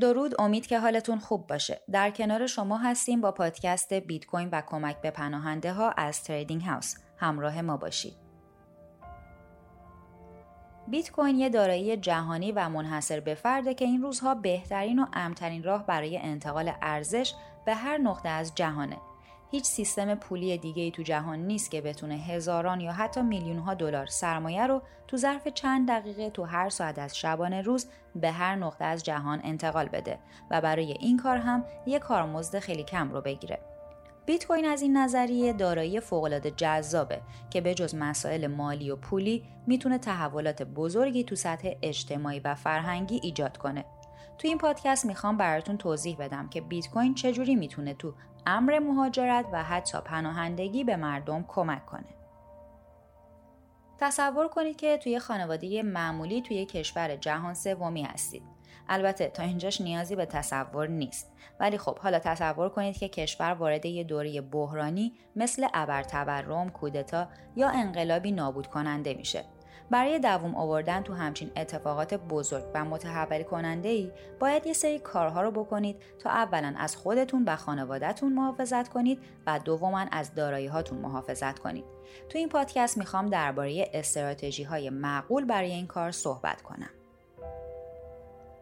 درود امید که حالتون خوب باشه. در کنار شما هستیم با پادکست بیت کوین و کمک به پناهنده ها از تریدینگ هاوس. همراه ما باشید. بیت کوین یه دارایی جهانی و منحصر به فرده که این روزها بهترین و امترین راه برای انتقال ارزش به هر نقطه از جهانه. هیچ سیستم پولی دیگه ای تو جهان نیست که بتونه هزاران یا حتی میلیون ها دلار سرمایه رو تو ظرف چند دقیقه تو هر ساعت از شبانه روز به هر نقطه از جهان انتقال بده و برای این کار هم یه کارمزد خیلی کم رو بگیره. بیت کوین از این نظریه دارایی فوق‌العاده جذابه که به جز مسائل مالی و پولی می‌تونه تحولات بزرگی تو سطح اجتماعی و فرهنگی ایجاد کنه. تو این پادکست می‌خوام براتون توضیح بدم که بیت کوین چجوری می‌تونه تو امر مهاجرت و حتی پناهندگی به مردم کمک کنه. تصور کنید که توی خانواده معمولی توی کشور جهان سومی هستید. البته تا اینجاش نیازی به تصور نیست ولی خب حالا تصور کنید که کشور وارد یه دوره بحرانی مثل ابرتورم، کودتا یا انقلابی نابود کننده میشه برای دووم آوردن تو همچین اتفاقات بزرگ و متحول کننده ای باید یه سری کارها رو بکنید تا اولا از خودتون و خانوادهتون محافظت کنید و دوما از دارایی هاتون محافظت کنید. تو این پادکست می‌خوام درباره استراتژی های معقول برای این کار صحبت کنم.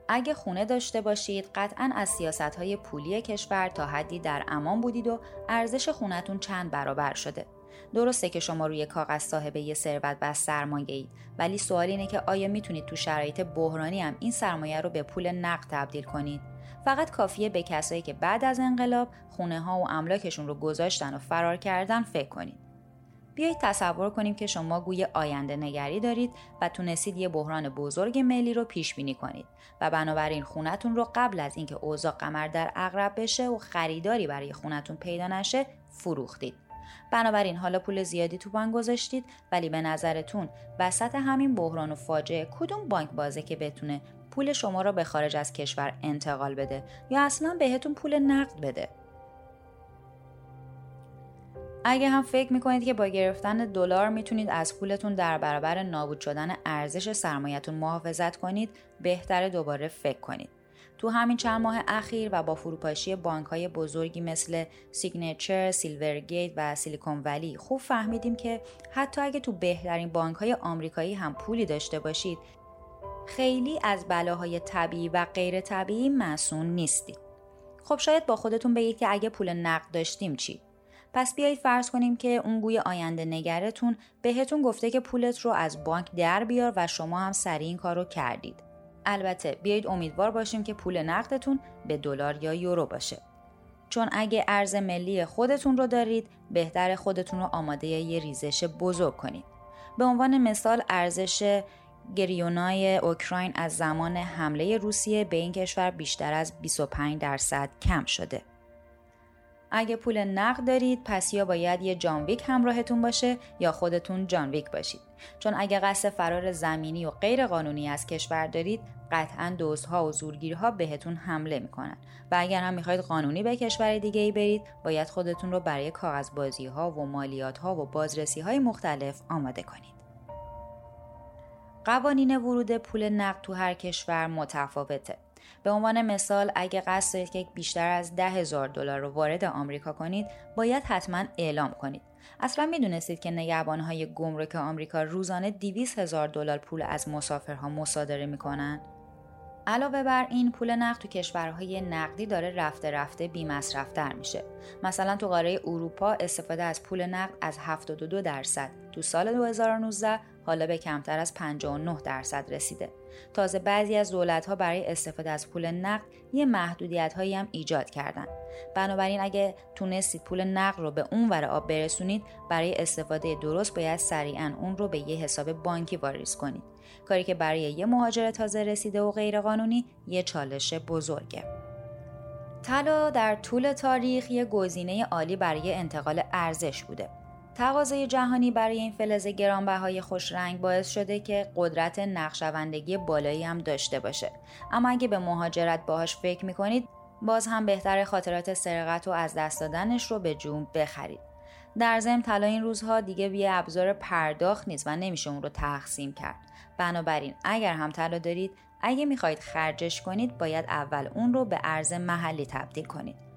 اگه خونه داشته باشید قطعا از سیاست های پولی کشور تا حدی در امان بودید و ارزش خونتون چند برابر شده. درسته که شما روی کاغذ صاحب یه ثروت و سرمایه اید ولی سوال اینه که آیا می‌تونید تو شرایط بحرانی هم این سرمایه رو به پول نقد تبدیل کنید؟ فقط کافیه به کسایی که بعد از انقلاب خونه ها و املاکشون رو گذاشتن و فرار کردن فکر کنید. بیایید تصور کنیم که شما گوی آینده نگری دارید و تونستید یه بحران بزرگ ملی رو پیش بینی کنید و بنابراین خونتون رو قبل از اینکه اوضاع قمر در اغرب بشه و خریداری برای خونتون پیدا نشه فروختید. بنابراین حالا پول زیادی تو بانک گذاشتید ولی به نظرتون وسط همین بحران و فاجعه کدوم بانک بازه که بتونه پول شما را به خارج از کشور انتقال بده؟ یا اصلا بهتون پول نقد بده؟ اگه هم فکر می‌کنید که با گرفتن دلار می‌تونید از پولتون در برابر نابود شدن ارزش سرمایهتون محافظت کنید بهتره دوباره فکر کنید. تو همین چند ماه اخیر و با فروپاشی بانک های بزرگی مثل Signature، Silvergate و Silicon Valley خوب فهمیدیم که حتی اگه تو بهترین بانک های آمریکایی هم پولی داشته باشید خیلی از بلاهای طبیعی و غیر طبیعی مسون نیستید. خب شاید با خودتون بگید که اگه پول نقد داشتیم چی؟ پس بیایید فرض کنیم که اون گوی آینده نگرتون بهتون گفته که پولت رو از بانک در بیار و شما هم سریع این کار رو کردید. البته بیایید امیدوار باشیم که پول نقدتون به دلار یا یورو باشه. چون اگه ارز ملی خودتون رو دارید بهتر خودتون رو آماده یه ریزش بزرگ کنید. به عنوان مثال ارزش گریونای اوکراین از زمان حمله روسیه به این کشور بیشتر از 25 درصد کم شده. اگه پول نقد دارید پس یا باید یه جانویک همراهتون باشه یا خودتون جانویک باشید. چون اگه قصد فرار زمینی و غیر قانونی از کشور دارید قطعا دزدها و زورگیرها بهتون حمله می‌کنن. و اگر هم می‌خواید قانونی به کشور دیگه ای برید باید خودتون رو برای کاغذبازی ها و مالیات ها و بازرسی های مختلف آماده کنید. قوانین ورود پول نقد تو هر کشور متفاوته. به عنوان مثال اگه قصد دارید که بیشتر از ده هزار دلار رو وارد آمریکا کنید باید حتما اعلام کنید. اصلا می‌دونستید که نگهبانهای گمرک آمریکا روزانه 200 هزار دلار پول از مسافرها مصادره می‌کنن؟ علاوه بر این پول نقد تو کشورهای نقدی داره رفته رفته بی مصرفتر میشه. مثلا تو قاره اروپا استفاده از پول نقد از 72 درصد. تو سال 2019 حالا به کمتر از 59 درصد رسیده. تازه بعضی از دولت ها برای استفاده از پول نقد یه محدودیت هایی هم ایجاد کردن. بنابراین اگه تونستید پول نقد رو به اون ور آب برسونید برای استفاده درست باید سریعا اون رو به یه حساب بانکی واریز کنید. کاری که برای یه مهاجر تازه رسیده و غیرقانونی یه چالش بزرگه. طلا در طول تاریخ یه گزینه عالی برای انتقال ارزش بوده. تقاضای جهانی برای این فلز گرانبهای خوش رنگ باعث شده که قدرت نقشوندگی بالایی هم داشته باشه. اما اگه به مهاجرت باهاش فکر می‌کنید باز هم بهتر خاطرات سرقت و از دست دادنش رو به جون بخرید. در ضمن طلا این روزها دیگه یه ابزار پرداخت نیست و نمیشه اون رو تقسیم کرد. بنابراین اگر هم طلا دارید اگه می‌خواهید خرجش کنید باید اول اون رو به ارز محلی تبدیل کنید.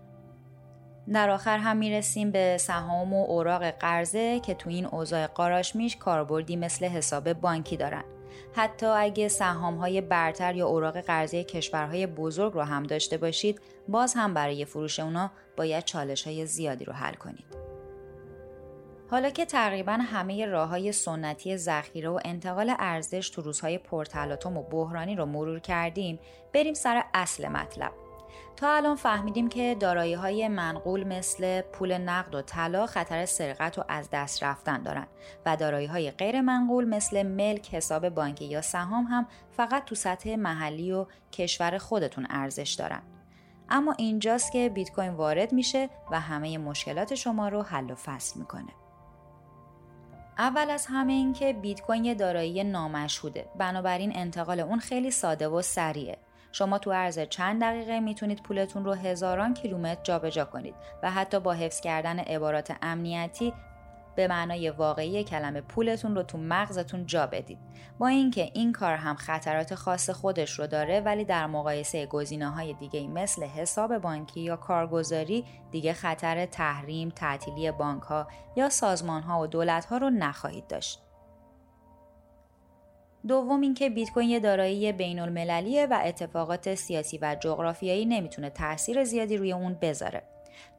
در آخر هم می‌رسیم به سهام و اوراق قرضه که تو این اوضاع قاراش میش کاربردی مثل حساب بانکی دارن. حتی اگه سهام های برتر یا اوراق قرضه کشورهای بزرگ رو هم داشته باشید باز هم برای فروش اونا باید چالش های زیادی رو حل کنید. حالا که تقریبا همه راه های سنتی ذخیره و انتقال ارزش تو روزهای پرتلاطم و بحرانی رو مرور کردیم بریم سر اصل مطلب. تا الان فهمیدیم که دارایی های منقول مثل پول نقد و طلا خطر سرقت و از دست رفتن دارن و دارایی های غیر منقول مثل ملک، حساب بانکی یا سهام هم فقط تو سطح محلی و کشور خودتون ارزش دارن. اما اینجاست که بیت کوین وارد میشه و همه مشکلات شما رو حل و فصل می‌کنه. اول از همه این که بیت کوین یه دارایی نامشهوده بنابراین انتقال اون خیلی ساده و سریعه شما تو عرض چند دقیقه می‌تونید پولتون رو هزاران کیلومتر جابجا کنید و حتی با حفظ کردن عبارات امنیتی به معنای واقعی کلمه پولتون رو تو مغزتون جا بدید با اینکه این کار هم خطرات خاص خودش رو داره ولی در مقایسه گزینه های دیگه مثل حساب بانکی یا کارگزاری دیگه خطر تحریم، تعطیلی بانک ها یا سازمان ها و دولت ها رو نخواهید داشت. دوم اینکه بیت کوین یه دارایی بین المللیه و اتفاقات سیاسی و جغرافیایی نمی‌تونه تاثیر زیادی روی اون بذاره.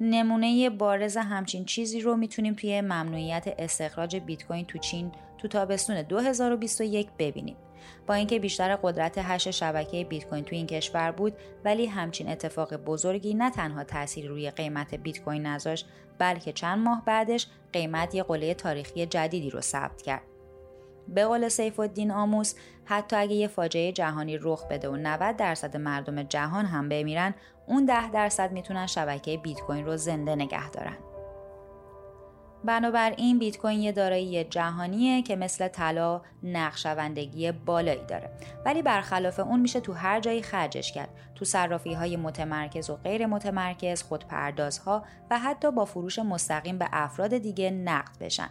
نمونه بارز همچین چیزی رو می‌تونیم توی ممنوعیت استخراج بیت کوین تو چین تو تابستون 2021 ببینیم. با اینکه بیشتر قدرت هش شبکه بیت کوین تو این کشور بود ولی همچین اتفاق بزرگی نه تنها تاثیر روی قیمت بیت کوین نذاشت بلکه چند ماه بعدش قیمت یه قله تاریخی جدیدی رو ثبت کرد. به قول سیف الدین آموس حتی اگه یه فاجعه جهانی رخ بده و 90 درصد مردم جهان هم بمیرن اون 10 درصد می‌تونن شبکه بیت کوین رو زنده نگه دارن. بنابراین بیت کوین یه دارایی جهانیه که مثل طلا نقشوندگی بالایی داره. ولی برخلاف اون میشه تو هر جایی خرجش کرد. تو صرافی های متمرکز و غیر متمرکز خودپردازها و حتی با فروش مستقیم به افراد دیگه نقد بشن.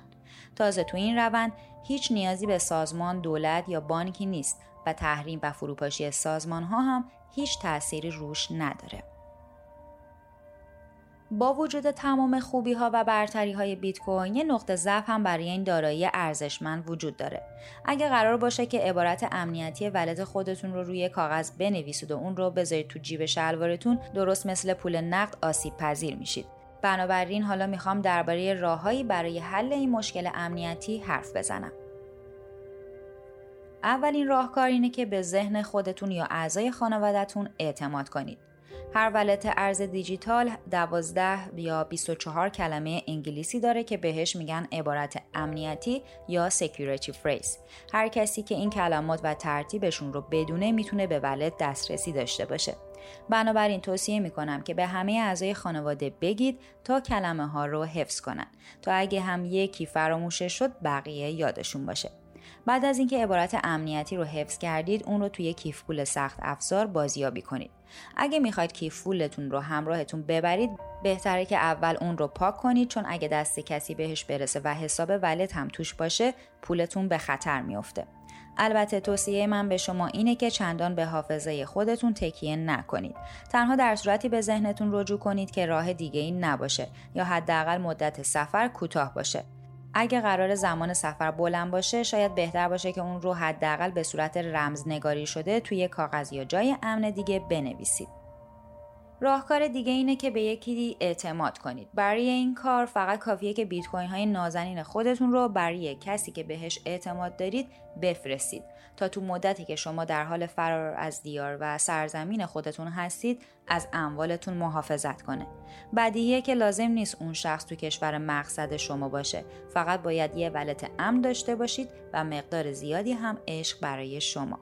تازه تو این روند هیچ نیازی به سازمان دولت یا بانکی نیست و تحریم و فروپاشی سازمان ها هم هیچ تأثیری روش نداره. با وجود تمام خوبی ها و برتری های بیت کوین یه نقطه ضعف هم برای این دارایی ارزشمند وجود داره. اگه قرار باشه که عبارت امنیتی ولد خودتون رو روی کاغذ بنویسید و اون رو بذارید تو جیب شلوارتون درست مثل پول نقد آسیب پذیر میشید. بنابراین حالا می‌خوام درباره راههایی برای حل این مشکل امنیتی حرف بزنم. اولین راهکار اینه که به ذهن خودتون یا اعضای خانوادهتون اعتماد کنید. هر ولت ارز دیجیتال 12 یا 24 کلمه انگلیسی داره که بهش میگن عبارت امنیتی یا security phrase. هر کسی که این کلمات و ترتیبشون رو بدونه می‌تونه به ولد دسترسی داشته باشه. بنابراین توصیه می‌کنم که به همه اعضای خانواده بگید تا کلمه ها رو حفظ کنن. تا اگه هم یکی فراموشه شد بقیه یادشون باشه. بعد از اینکه عبارت امنیتی رو حفظ کردید اون رو توی کیف پول سخت افزار بازیابی کنید. اگه می‌خواید کیف پولتون رو همراهتون ببرید بهتره که اول اون رو پاک کنید چون اگه دست کسی بهش برسه و حساب ولت هم توش باشه پولتون به خطر میافته. البته توصیه من به شما اینه که چندان به حافظه خودتون تکیه نکنید. تنها در صورتی به ذهنتون رجوع کنید که راه دیگه این نباشه یا حداقل مدت سفر کوتاه باشه. اگه قرار زمان سفر بلند باشه شاید بهتر باشه که اون رو حداقل به صورت رمزنگاری شده توی کاغذ یا جای امن دیگه بنویسید. راهکار دیگه اینه که به یکی اعتماد کنید. برای این کار فقط کافیه که بیت کوین های نازنین خودتون رو برای کسی که بهش اعتماد دارید بفرستید تا تو مدتی که شما در حال فرار از دیار و سرزمین خودتون هستید از اموالتون محافظت کنه. بدیهیه که لازم نیست اون شخص تو کشور مقصد شما باشه. فقط باید یه ولت امن داشته باشید و مقدار زیادی هم عشق برای شما.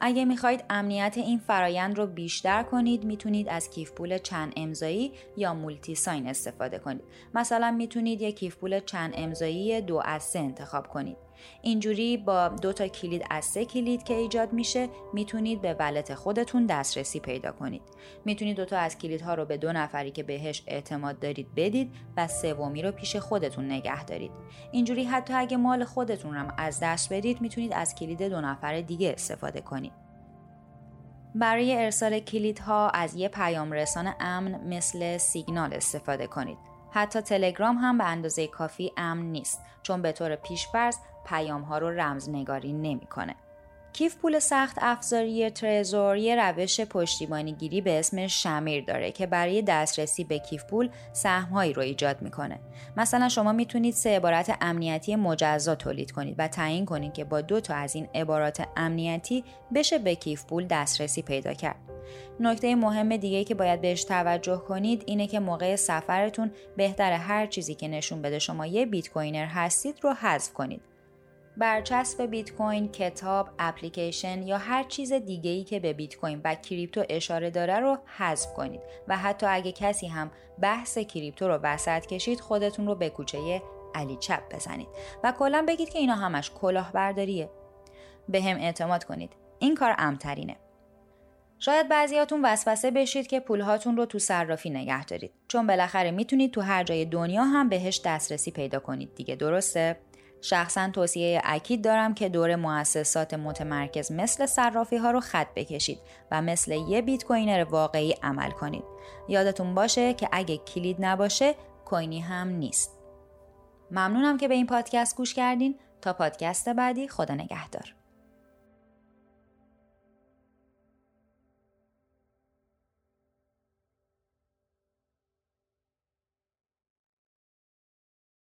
اگه می‌خواهید امنیت این فرایند رو بیشتر کنید می‌تونید از کیف پول چند امضایی یا مولتی ساین استفاده کنید. مثلا می‌تونید یک کیف پول چند امضایی دو از سه انتخاب کنید. اینجوری با دو تا کلید از سه کلید که ایجاد میشه می‌تونید به ولت خودتون دسترسی پیدا کنید. می‌تونید دو تا از کلیدها رو به دو نفری که بهش اعتماد دارید بدید و سومی رو پیش خودتون نگه دارید. اینجوری حتی اگه مال خودتون رو از دست بدید می‌تونید از کلید دو نفر دیگه استفاده کنید. برای ارسال کلیدها از یه پیام رسان امن مثل سیگنال استفاده کنید. حتی تلگرام هم به اندازه کافی امن نیست چون به طور پیشفرض پیام ها رو رمزنگاری نمی‌کنه. کیف پول سخت افزاری ترزور یه روش پشتیبانی گیری به اسم شمیر داره که برای دسترسی به کیف پول سهمهایی رو ایجاد می‌کنه. مثلا شما می‌تونید سه عبارت امنیتی مجزا تولید کنید و تعیین کنید که با دو تا از این عبارات امنیتی بشه به کیف پول دسترسی پیدا کرد. نکته مهم دیگه که باید بهش توجه کنید اینه که موقع سفرتون بهتر هر چیزی که نشون بده شما یه بیت کوینر هستید رو حذف کنید. برچسب بیت کوین، کتاب، اپلیکیشن یا هر چیز دیگه ای که به بیت کوین و کریپتو اشاره داره رو حذف کنید. و حتی اگه کسی هم بحث کریپتو رو وسط کشید خودتون رو به کوچه علی چپ بزنید. و کلا بگید که اینا همش کلاهبرداریه. به هم اعتماد کنید. این کار امترینه. شاید بعضیاتون وسوسه بشید که پولهاتون رو تو صرافی نگه دارید. چون بالاخره می‌تونید تو هر جای دنیا هم بهش دسترسی پیدا کنید. دیگه درسته؟ شخصا توصیه اکید دارم که دور مؤسسات متمرکز مثل صرافی ها رو خط بکشید و مثل یه بیت کوینر واقعی عمل کنید. یادتون باشه که اگه کلید نباشه کوینی هم نیست. ممنونم که به این پادکست گوش کردین تا پادکست بعدی خدا نگهدار.